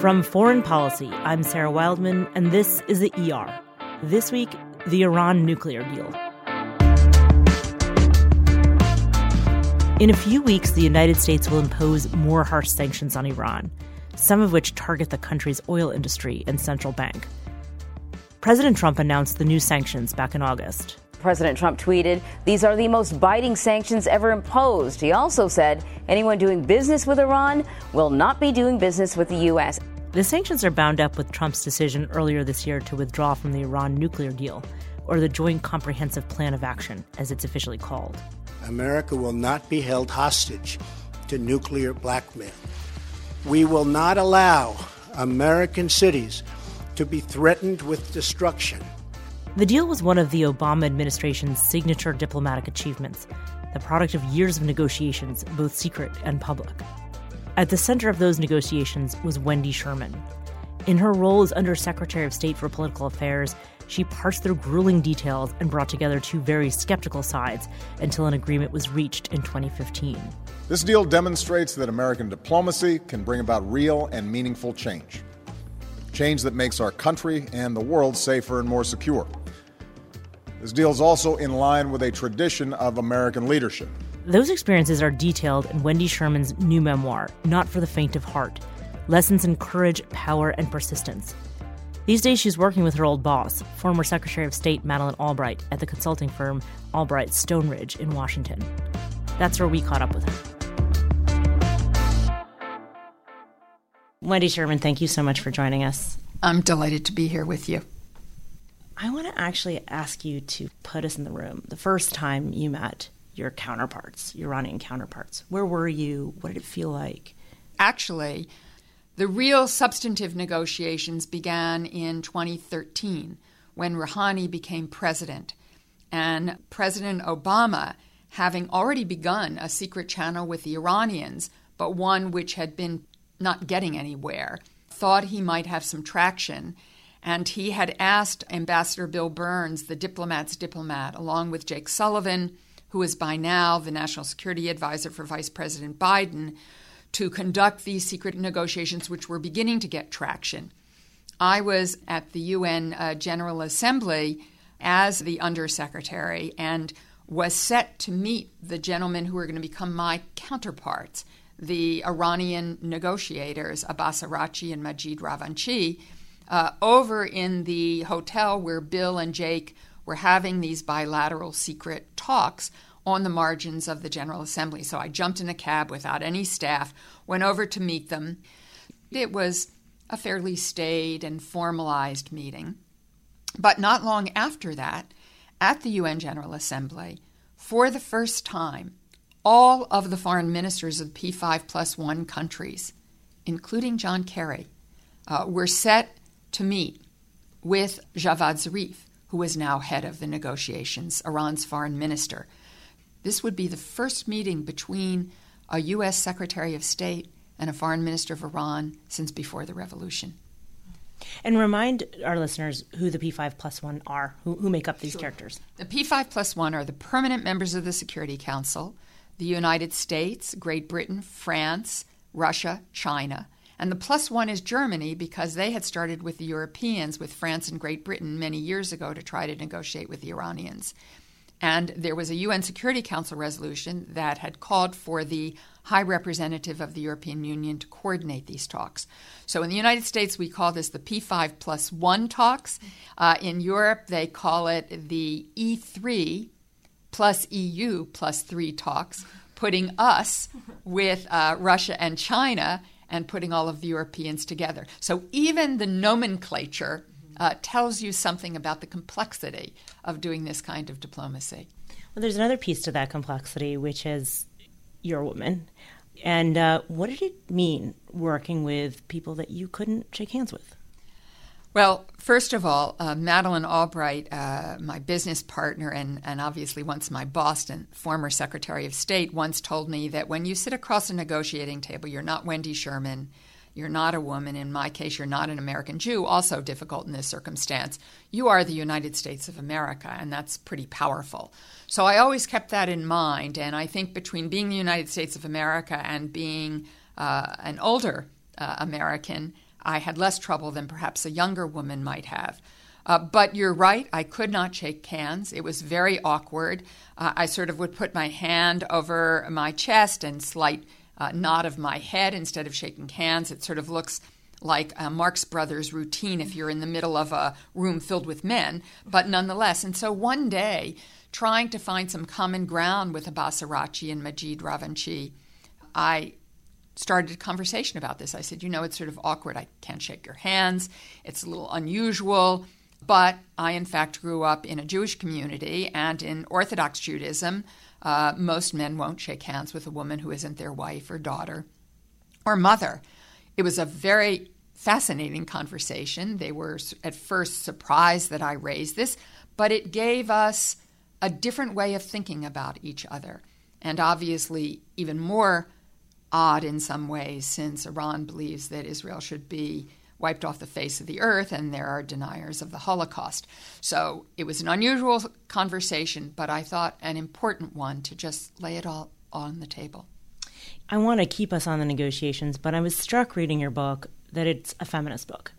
From Foreign Policy, I'm Sarah Wildman, and this is the ER. This week, the Iran nuclear deal. In a few weeks, the United States will impose more harsh sanctions on Iran, some of which target the country's oil industry and central bank. President Trump announced the new sanctions back in August. President Trump tweeted, These are the most biting sanctions ever imposed. He also said, Anyone doing business with Iran will not be doing business with the U.S. The sanctions are bound up with Trump's decision earlier this year to withdraw from the Iran nuclear deal, or the Joint Comprehensive Plan of Action, as it's officially called. America will not be held hostage to nuclear blackmail. We will not allow American cities to be threatened with destruction. The deal was one of the Obama administration's signature diplomatic achievements, the product of years of negotiations, both secret and public. At the center of those negotiations was Wendy Sherman. In her role as Undersecretary of State for Political Affairs, she parsed through grueling details and brought together two very skeptical sides until an agreement was reached in 2015. This deal demonstrates that American diplomacy can bring about real and meaningful change. Change that makes our country and the world safer and more secure. This deal is also in line with a tradition of American leadership. Those experiences are detailed in Wendy Sherman's new memoir, Not for the Faint of Heart Lessons in Courage, Power, and Persistence. These days, she's working with her old boss, former Secretary of State Madeleine Albright, at the consulting firm Albright Stonebridge in Washington. That's where we caught up with her. Wendy Sherman, thank you so much for joining us. I'm delighted to be here with you. I want to actually ask you to put us in the room the first time you met your counterparts, your Iranian counterparts. Where were you? What did it feel like? Actually, the real substantive negotiations began in 2013 when Rouhani became president. And President Obama, having already begun a secret channel with the Iranians, but one which had been not getting anywhere, thought he might have some traction and he had asked Ambassador Bill Burns, the diplomat's diplomat, along with Jake Sullivan, who is by now the national security advisor for Vice President Biden, to conduct these secret negotiations, which were beginning to get traction. I was at the UN uh, General Assembly as the undersecretary and was set to meet the gentlemen who were going to become my counterparts, the Iranian negotiators, Abbas Araghchi and Majid Ravanchi uh, over in the hotel where Bill and Jake were having these bilateral secret talks on the margins of the General Assembly. So I jumped in a cab without any staff, went over to meet them. It was a fairly staid and formalized meeting. But not long after that, at the UN General Assembly, for the first time, all of the foreign ministers of the P5 plus one countries, including John Kerry, uh, were set to meet with Javad Zarif, who is now head of the negotiations, Iran's foreign minister. This would be the first meeting between a U.S. Secretary of State and a foreign minister of Iran since before the revolution. And remind our listeners who the P5 plus one are, who, who make up these sure. characters. The P5 plus one are the permanent members of the Security Council, the United States, Great Britain, France, Russia, China. And the plus one is Germany because they had started with the Europeans, with France and Great Britain, many years ago to try to negotiate with the Iranians. And there was a UN Security Council resolution that had called for the High Representative of the European Union to coordinate these talks. So in the United States, we call this the P5 plus one talks. Uh, in Europe, they call it the E3 plus EU plus three talks, putting us with uh, Russia and China and putting all of the Europeans together. So even the nomenclature uh, tells you something about the complexity of doing this kind of diplomacy. Well, there's another piece to that complexity, which is you're a woman. And uh, what did it mean working with people that you couldn't shake hands with? Well, first of all, uh, Madeleine Albright, uh, my business partner and, and obviously once my boss and former Secretary of State, once told me that when you sit across a negotiating table, you're not Wendy Sherman, you're not a woman. In my case, you're not an American Jew, also difficult in this circumstance. You are the United States of America, and that's pretty powerful. So I always kept that in mind, and I think between being the United States of America and being uh, an older uh, American, I had less trouble than perhaps a younger woman might have. Uh, but you're right, I could not shake hands. It was very awkward. Uh, I sort of would put my hand over my chest and slight uh, nod of my head instead of shaking hands. It sort of looks like a Marx Brothers routine if you're in the middle of a room filled with men, but nonetheless. And so one day, trying to find some common ground with Abbas Araghchi and Majid Ravanchi, I started a conversation about this. I said, You know, it's sort of awkward. I can't shake your hands. It's a little unusual. But I, in fact, grew up in a Jewish community, and in Orthodox Judaism, uh, most men won't shake hands with a woman who isn't their wife or daughter or mother. It was a very fascinating conversation. They were at first surprised that I raised this, but it gave us a different way of thinking about each other. And obviously, even more odd in some ways, since Iran believes that Israel should be wiped off the face of the earth, and there are deniers of the Holocaust. So it was an unusual conversation, but I thought an important one to just lay it all on the table. I want to keep us on the negotiations, but I was struck reading your book that it's a feminist book,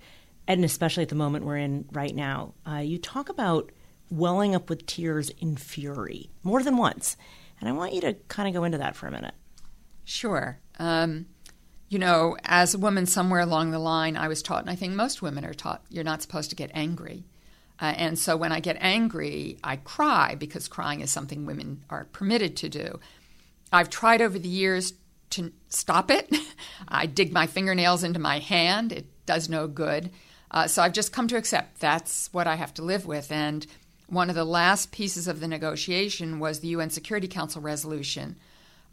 and especially at the moment we're in right now. Uh, you talk about welling up with tears in fury more than once, and I want you to kind of go into that for a minute. Sure. Um, you know, as a woman somewhere along the line, I was taught, and I think most women are taught, you're not supposed to get angry. Uh, and so when I get angry, I cry because crying is something women are permitted to do. I've tried over the years to stop it. I dig my fingernails into my hand, it does no good. Uh, so I've just come to accept that's what I have to live with. And one of the last pieces of the negotiation was the UN Security Council resolution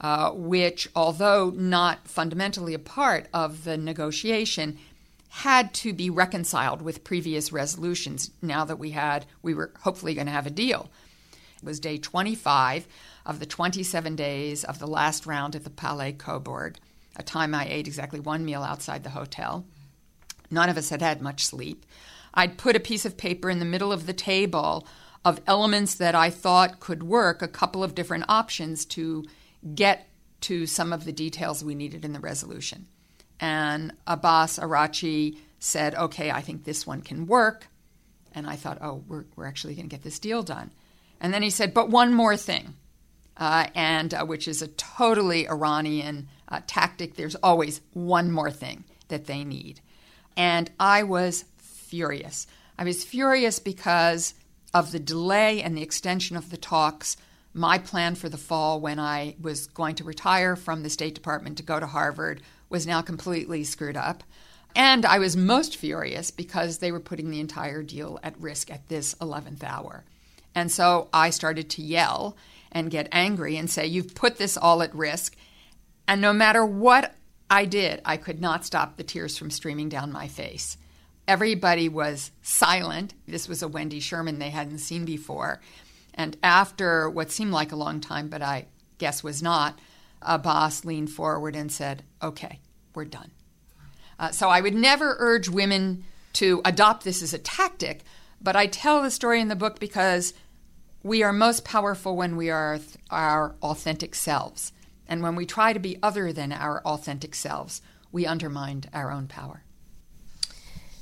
uh, which, although not fundamentally a part of the negotiation, had to be reconciled with previous resolutions now that we had we were hopefully going to have a deal. It was day 25 of the 27 days of the last round at the Palais Coburg, a time I ate exactly one meal outside the hotel. None of us had had much sleep. I'd put a piece of paper in the middle of the table of elements that I thought could work, a couple of different options to get to some of the details we needed in the resolution. And Abbas Araghchi said, okay, I think this one can work. And I thought, oh, we're, we're actually going to get this deal done. And then he said, but one more thing, uh, and uh, which is a totally Iranian uh, tactic. There's always one more thing that they need. And I was furious. I was furious because of the delay and the extension of the talks my plan for the fall when I was going to retire from the State Department to go to Harvard was now completely screwed up. And I was most furious because they were putting the entire deal at risk at this 11th hour. And so I started to yell and get angry and say, You've put this all at risk. And no matter what I did, I could not stop the tears from streaming down my face. Everybody was silent. This was a Wendy Sherman they hadn't seen before. And after what seemed like a long time, but I guess was not, Abbas leaned forward and said, Okay, we're done. Uh, so I would never urge women to adopt this as a tactic, but I tell the story in the book because we are most powerful when we are th- our authentic selves. And when we try to be other than our authentic selves, we undermine our own power.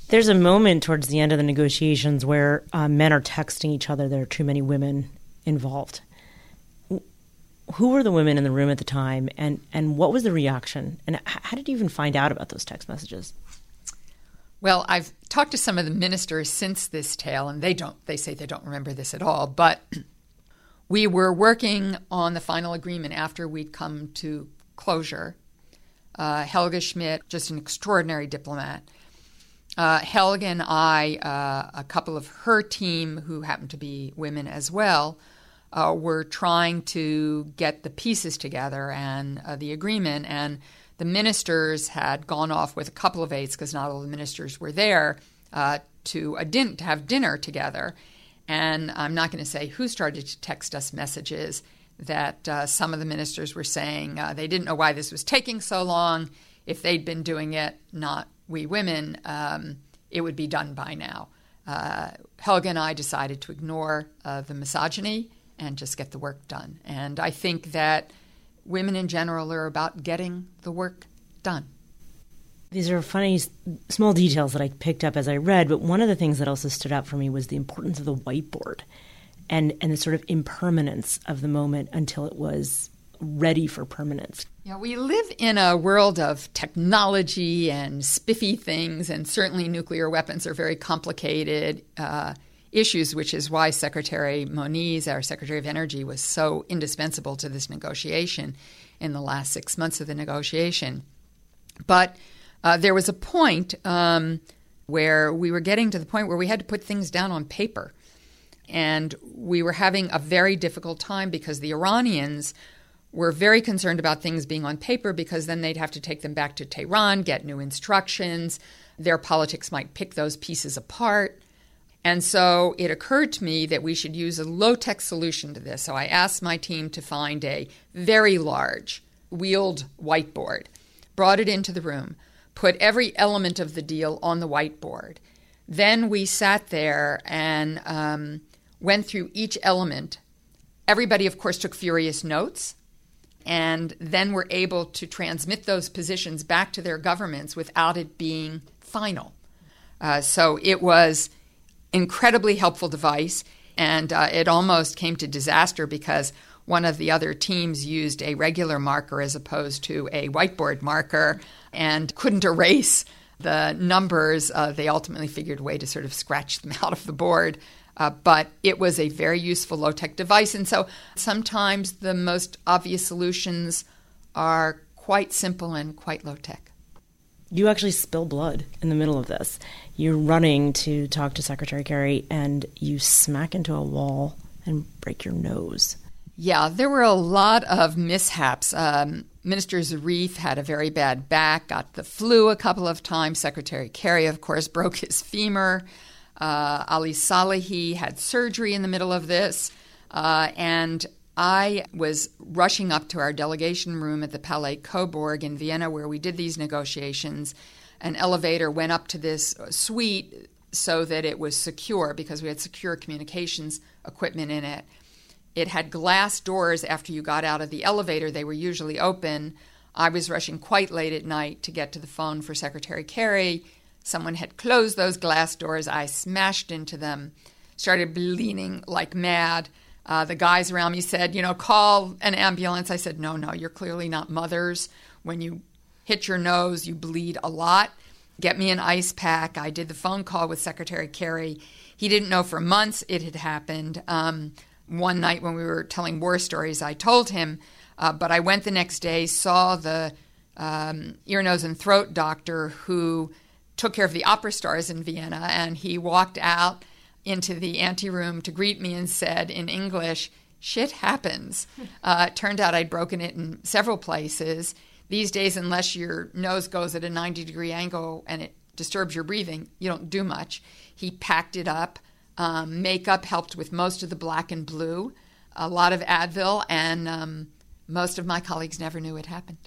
There's a moment towards the end of the negotiations where uh, men are texting each other. There are too many women involved. Who were the women in the room at the time, and, and what was the reaction? And how did you even find out about those text messages? Well, I've talked to some of the ministers since this tale, and they don't. They say they don't remember this at all. But we were working on the final agreement after we'd come to closure. Uh, Helga Schmid, just an extraordinary diplomat, uh, Helga and I, uh, a couple of her team who happen to be women as well, uh, were trying to get the pieces together and uh, the agreement. And the ministers had gone off with a couple of aides because not all the ministers were there uh, to a din- to have dinner together. And I'm not going to say who started to text us messages that uh, some of the ministers were saying they didn't know why this was taking so long. If they'd been doing it, not we women, um, it would be done by now. Uh, Helga and I decided to ignore uh, the misogyny and just get the work done. And I think that women in general are about getting the work done. These are funny small details that I picked up as I read, but one of the things that also stood out for me was the importance of the whiteboard and, and the sort of impermanence of the moment until it was ready for permanence. Yeah, we live in a world of technology and spiffy things, and certainly nuclear weapons are very complicated uh, issues, which is why Secretary Moniz, our Secretary of Energy, was so indispensable to this negotiation in the last six months of the negotiation. But uh, there was a point um, where we were getting to the point where we had to put things down on paper. And we were having a very difficult time because the Iranians were very concerned about things being on paper because then they'd have to take them back to Tehran, get new instructions. Their politics might pick those pieces apart. And so it occurred to me that we should use a low tech solution to this. So I asked my team to find a very large wheeled whiteboard, brought it into the room, put every element of the deal on the whiteboard. Then we sat there and um, went through each element. Everybody, of course, took furious notes and then were able to transmit those positions back to their governments without it being final. Uh, so it was incredibly helpful device, and uh, it almost came to disaster because one of the other teams used a regular marker as opposed to a whiteboard marker and couldn't erase the numbers. Uh, they ultimately figured a way to sort of scratch them out of the board. Uh, but it was a very useful low tech device. And so sometimes the most obvious solutions are quite simple and quite low tech. You actually spill blood in the middle of this. You're running to talk to Secretary Kerry and you smack into a wall and break your nose. Yeah, there were a lot of mishaps. Um, Minister Zarif had a very bad back, got the flu a couple of times. Secretary Kerry, of course, broke his femur. Uh, Ali Salehi had surgery in the middle of this. Uh, and I was rushing up to our delegation room at the Palais Coburg in Vienna, where we did these negotiations. An elevator went up to this suite so that it was secure because we had secure communications equipment in it. It had glass doors after you got out of the elevator, they were usually open. I was rushing quite late at night to get to the phone for Secretary Kerry. Someone had closed those glass doors. I smashed into them, started bleeding like mad. Uh, the guys around me said, you know, call an ambulance. I said, no, no, you're clearly not mothers. When you hit your nose, you bleed a lot. Get me an ice pack. I did the phone call with Secretary Kerry. He didn't know for months it had happened. Um, one night when we were telling war stories, I told him, uh, but I went the next day, saw the um, ear, nose, and throat doctor who took care of the opera stars in Vienna, and he walked out into the anteroom to greet me and said in English, Shit happens. Uh, it turned out I'd broken it in several places. These days, unless your nose goes at a 90 degree angle and it disturbs your breathing, you don't do much. He packed it up. Um, makeup helped with most of the black and blue, a lot of Advil, and um, most of my colleagues never knew it happened.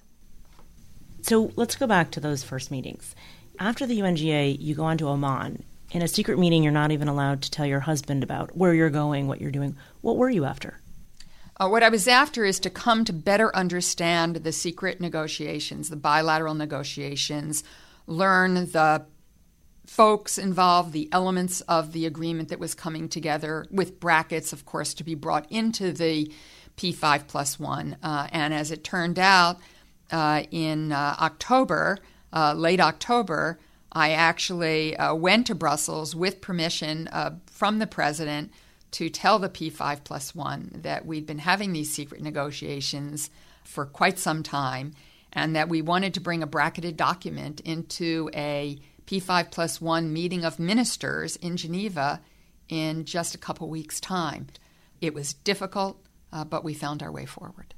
So let's go back to those first meetings after the UNGA, you go on to Oman. In a secret meeting, you're not even allowed to tell your husband about where you're going, what you're doing. What were you after? Uh, what I was after is to come to better understand the secret negotiations, the bilateral negotiations, learn the folks involved, the elements of the agreement that was coming together, with brackets, of course, to be brought into the P5 plus one. Uh, and as it turned out, uh, in uh, October, uh, late October, I actually uh, went to Brussels with permission uh, from the president to tell the P5 plus one that we'd been having these secret negotiations for quite some time and that we wanted to bring a bracketed document into a P5 plus one meeting of ministers in Geneva in just a couple weeks' time. It was difficult, uh, but we found our way forward.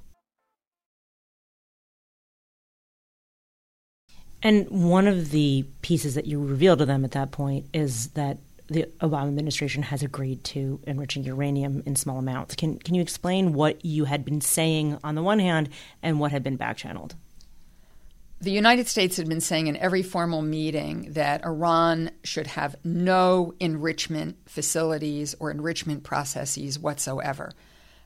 And one of the pieces that you reveal to them at that point is that the Obama administration has agreed to enriching uranium in small amounts. Can can you explain what you had been saying on the one hand and what had been backchanneled? The United States had been saying in every formal meeting that Iran should have no enrichment facilities or enrichment processes whatsoever.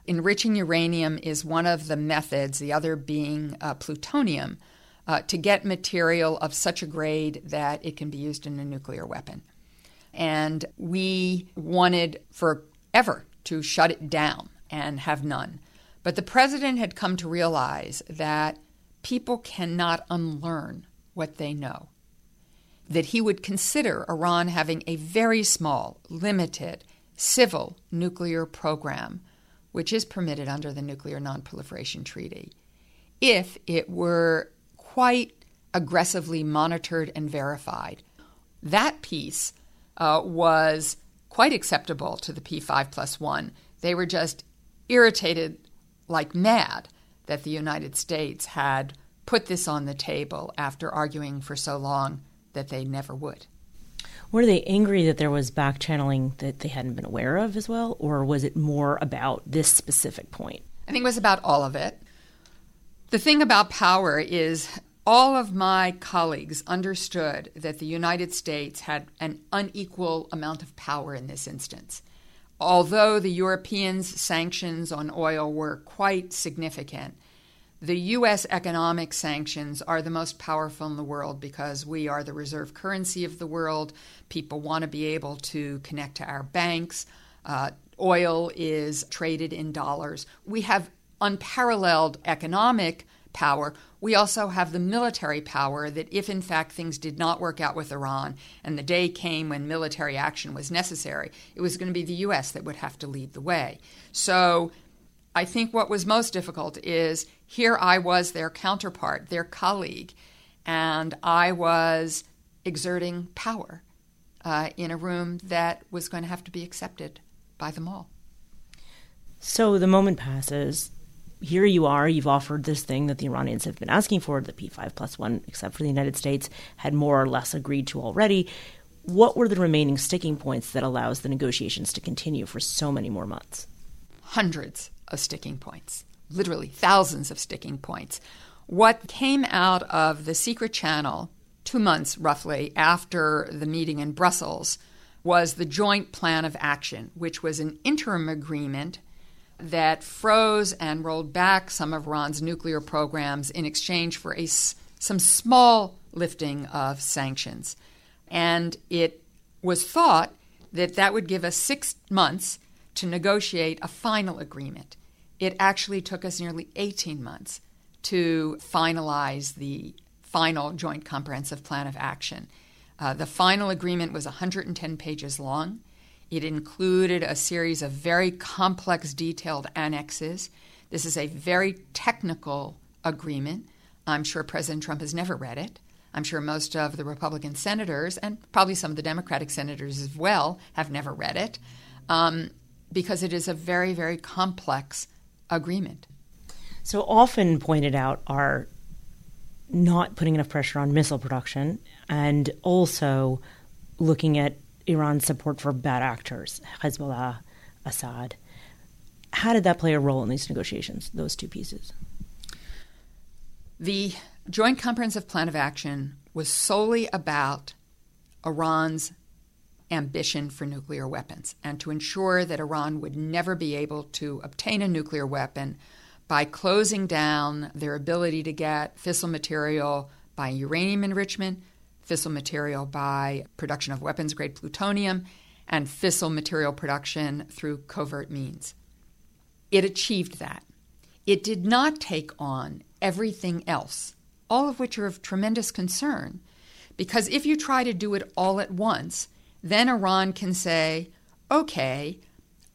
Enriching uranium is one of the methods, the other being uh, plutonium, uh, to get material of such a grade that it can be used in a nuclear weapon. And we wanted forever to shut it down and have none. But the president had come to realize that people cannot unlearn what they know. That he would consider Iran having a very small, limited, civil nuclear program, which is permitted under the Nuclear Nonproliferation Treaty, if it were quite aggressively monitored and verified. That piece uh, was quite acceptable to the P5 plus one. They were just irritated like mad that the United States had put this on the table after arguing for so long that they never would. Were they angry that there was back channeling that they hadn't been aware of as well, or was it more about this specific point? I think it was about all of it. The thing about power is all of my colleagues understood that the United States had an unequal amount of power in this instance. Although the Europeans' sanctions on oil were quite significant, the U.S. economic sanctions are the most powerful in the world because we are the reserve currency of the world. People want to be able to connect to our banks. Uh, oil is traded in dollars. We have unparalleled economic power, we also have the military power that if in fact things did not work out with Iran and the day came when military action was necessary, it was going to be the US that would have to lead the way. So I think what was most difficult is here I was their counterpart, their colleague, and I was exerting power uh, in a room that was going to have to be accepted by them all. So the moment passes here you are, you've offered this thing that the Iranians have been asking for, the P5 plus one, except for the United States, had more or less agreed to already. What were the remaining sticking points that allows the negotiations to continue for so many more months? Hundreds of sticking points, literally thousands of sticking points. What came out of the secret channel two months roughly after the meeting in Brussels was the Joint Plan of Action, which was an interim agreement that froze and rolled back some of Iran's nuclear programs in exchange for a, some small lifting of sanctions. And it was thought that that would give us six months to negotiate a final agreement. It actually took us nearly 18 months to finalize the final Joint Comprehensive Plan of Action. Uh, the final agreement was 110 pages long. It included a series of very complex, detailed annexes. This is a very technical agreement. I'm sure President Trump has never read it. I'm sure most of the Republican senators, and probably some of the Democratic senators as well, have never read it um, because it is a very, very complex agreement. So often pointed out are not putting enough pressure on missile production and also looking at Iran's support for bad actors, Hezbollah, Assad. How did that play a role in these negotiations, those two pieces? The Joint Comprehensive Plan of Action was solely about Iran's ambition for nuclear weapons and to ensure that Iran would never be able to obtain a nuclear weapon by closing down their ability to get fissile material by uranium enrichment, fissile material by production of weapons grade plutonium and fissile material production through covert means. It achieved that. It did not take on everything else, all of which are of tremendous concern, because if you try to do it all at once, then Iran can say, okay,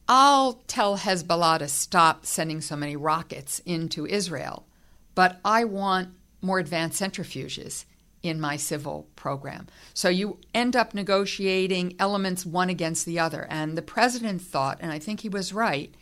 I'll tell Hezbollah to stop sending so many rockets into Israel, but I want more advanced centrifuges in my civil program. So you end up negotiating elements one against the other. And the president thought, and I think he was right,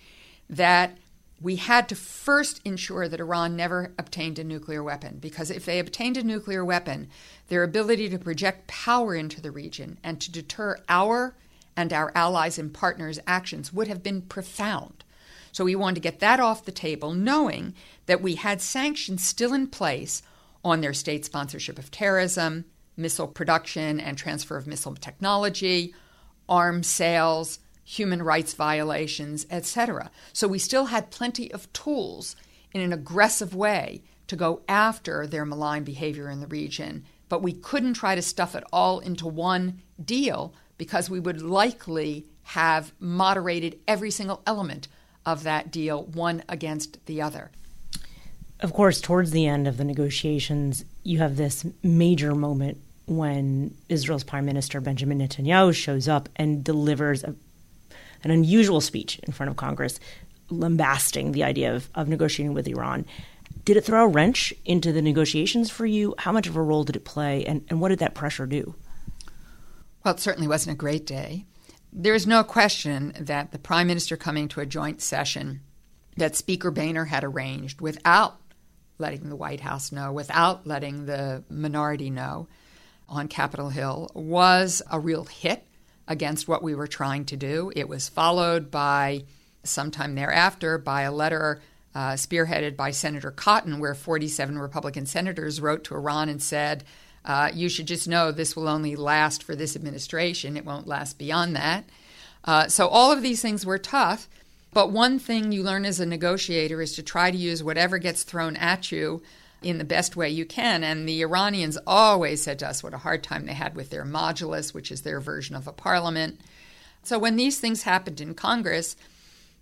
that we had to first ensure that Iran never obtained a nuclear weapon, because if they obtained a nuclear weapon, their ability to project power into the region and to deter our and our allies and partners' actions would have been profound. So we wanted to get that off the table, knowing that we had sanctions still in place on their state sponsorship of terrorism, missile production and transfer of missile technology, arms sales, human rights violations, etc. So we still had plenty of tools in an aggressive way to go after their malign behavior in the region, but we couldn't try to stuff it all into one deal because we would likely have moderated every single element of that deal, one against the other. Of course, towards the end of the negotiations, you have this major moment when Israel's Prime Minister Benjamin Netanyahu shows up and delivers a, an unusual speech in front of Congress, lambasting the idea of, of negotiating with Iran. Did it throw a wrench into the negotiations for you? How much of a role did it play, and, and what did that pressure do? Well, it certainly wasn't a great day. There is no question that the Prime Minister coming to a joint session that Speaker Boehner had arranged without letting the White House know, without letting the minority know on Capitol Hill, was a real hit against what we were trying to do. It was followed by, sometime thereafter, by a letter uh, spearheaded by Senator Cotton, where 47 Republican senators wrote to Iran and said, uh, you should just know this will only last for this administration. It won't last beyond that. Uh, so all of these things were tough. But one thing you learn as a negotiator is to try to use whatever gets thrown at you in the best way you can. And the Iranians always said to us what a hard time they had with their majlis, which is their version of a parliament. So when these things happened in Congress,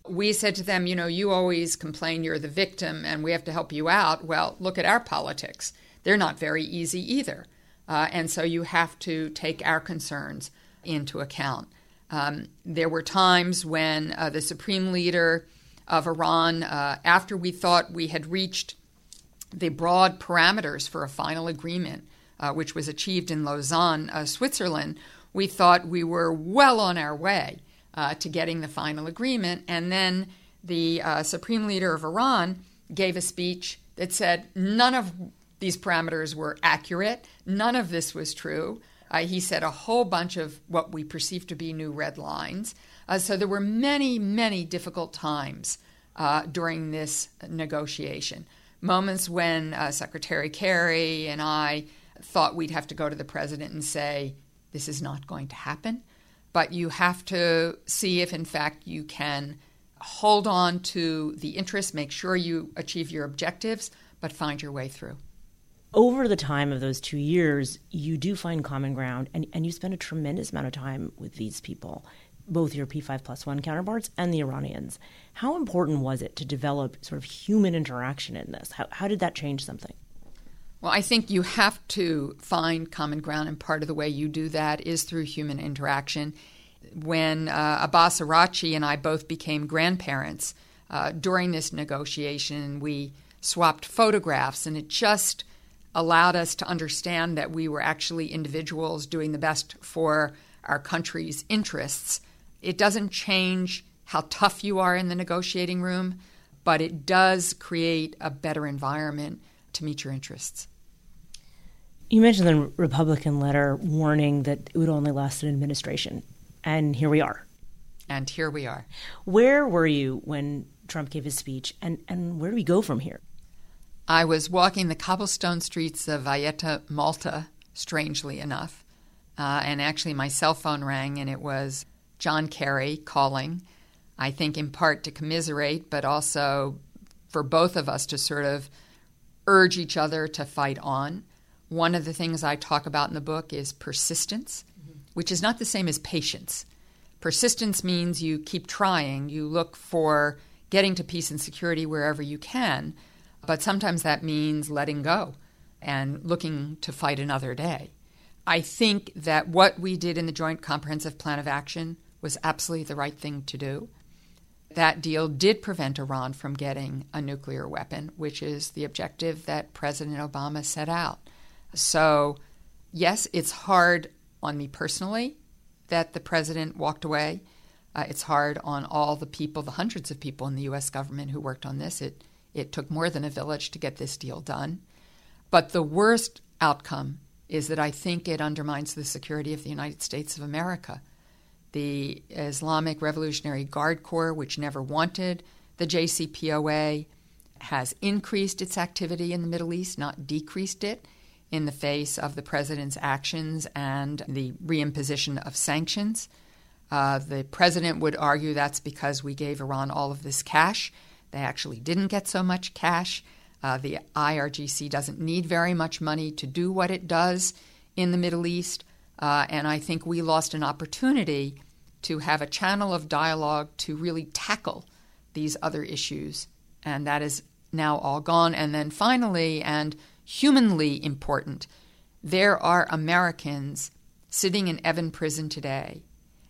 we said to them, you know, you always complain you're the victim and we have to help you out. Well, look at our politics. They're not very easy either. Uh, and so you have to take our concerns into account. Um, there were times when uh, the supreme leader of Iran, uh, after we thought we had reached the broad parameters for a final agreement, uh, which was achieved in Lausanne, uh, Switzerland, we thought we were well on our way uh, to getting the final agreement. And then the uh, supreme leader of Iran gave a speech that said none of these parameters were accurate, none of this was true. Uh, he said a whole bunch of what we perceive to be new red lines. Uh, so there were many, many difficult times uh, during this negotiation. Moments when uh, Secretary Kerry and I thought we'd have to go to the president and say, this is not going to happen but you have to see if, in fact, you can hold on to the interest, make sure you achieve your objectives, but find your way through. Over the time of those two years, you do find common ground and, and you spend a tremendous amount of time with these people, both your P5 plus one counterparts and the Iranians. How important was it to develop sort of human interaction in this? How, how did that change something? Well, I think you have to find common ground, and part of the way you do that is through human interaction. When uh, Abbas Araghchi and I both became grandparents uh, during this negotiation, we swapped photographs, and it just allowed us to understand that we were actually individuals doing the best for our country's interests. It doesn't change how tough you are in the negotiating room, but it does create a better environment to meet your interests. You mentioned the Republican letter warning that it would only last an administration, and here we are. And here we are. Where were you when Trump gave his speech, and, and where do we go from here? I was walking the cobblestone streets of Valletta, Malta, strangely enough, uh, and actually my cell phone rang, and it was John Kerry calling, I think in part to commiserate, but also for both of us to sort of urge each other to fight on. One of the things I talk about in the book is persistence, mm-hmm. which is not the same as patience. Persistence means you keep trying, you look for getting to peace and security wherever you can, but sometimes that means letting go and looking to fight another day. I think that what we did in the Joint Comprehensive Plan of Action was absolutely the right thing to do that deal did prevent Iran from getting a nuclear weapon, which is the objective that President Obama set out. So, yes, it's hard on me personally that the president walked away. Uh, it's hard on all the people, the hundreds of people in the U.S. government who worked on this. It, it took more than a village to get this deal done. But the worst outcome is that I think it undermines the security of the United States of America the Islamic Revolutionary Guard Corps, which never wanted the JCPOA, has increased its activity in the Middle East, not decreased it, in the face of the president's actions and the reimposition of sanctions. Uh, the president would argue that's because we gave Iran all of this cash. They actually didn't get so much cash. Uh, the IRGC doesn't need very much money to do what it does in the Middle East, uh, and I think we lost an opportunity to have a channel of dialogue to really tackle these other issues, and that is now all gone. And then finally, and humanly important, there are Americans sitting in Evin prison today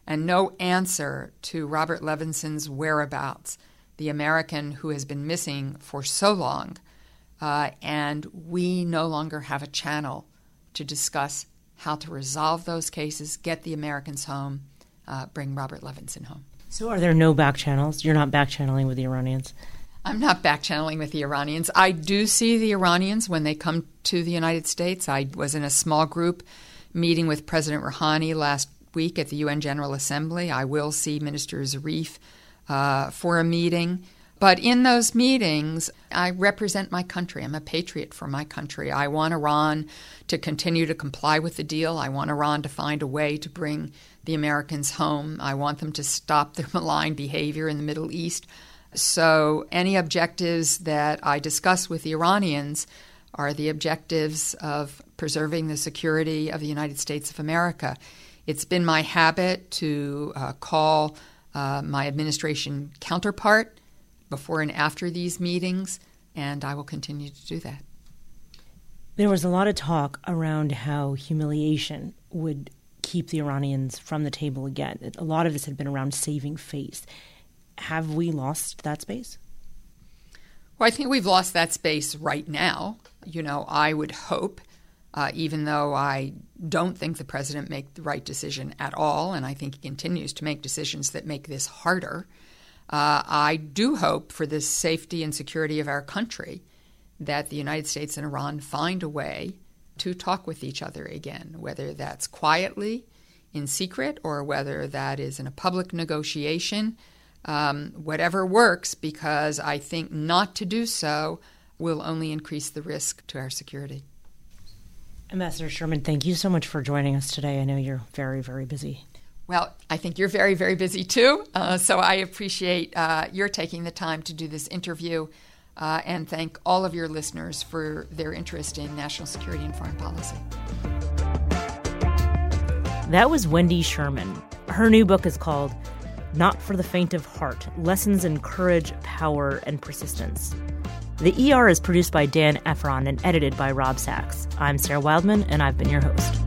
and no answer to Robert Levinson's whereabouts, the American who has been missing for so long. Uh, and we no longer have a channel to discuss how to resolve those cases, get the Americans home, uh, bring Robert Levinson home. So, are there no back channels? You're not back channeling with the Iranians? I'm not back channeling with the Iranians. I do see the Iranians when they come to the United States. I was in a small group meeting with President Rouhani last week at the UN General Assembly. I will see Minister Zarif uh, for a meeting. But in those meetings, I represent my country. I'm a patriot for my country. I want Iran to continue to comply with the deal. I want Iran to find a way to bring the Americans home. I want them to stop their malign behavior in the Middle East. So, any objectives that I discuss with the Iranians are the objectives of preserving the security of the United States of America. It's been my habit to uh, call uh, my administration counterpart before and after these meetings, and I will continue to do that. There was a lot of talk around how humiliation would keep the Iranians from the table again. A lot of this had been around saving face. Have we lost that space? Well, I think we've lost that space right now. You know, I would hope, uh, even though I don't think the president made the right decision at all, and I think he continues to make decisions that make this harder, uh, I do hope for the safety and security of our country that the United States and Iran find a way to talk with each other again, whether that's quietly, in secret, or whether that is in a public negotiation um, whatever works, because I think not to do so will only increase the risk to our security. Ambassador Sherman, thank you so much for joining us today. I know you're very, very busy. Well, I think you're very, very busy too. Uh, so I appreciate uh, your taking the time to do this interview uh, and thank all of your listeners for their interest in national security and foreign policy. That was Wendy Sherman. Her new book is called not for the Faint of Heart Lessons in Courage, Power, and Persistence. The ER is produced by Dan Ephron and edited by Rob Sachs. I'm Sarah Wildman, and I've been your host.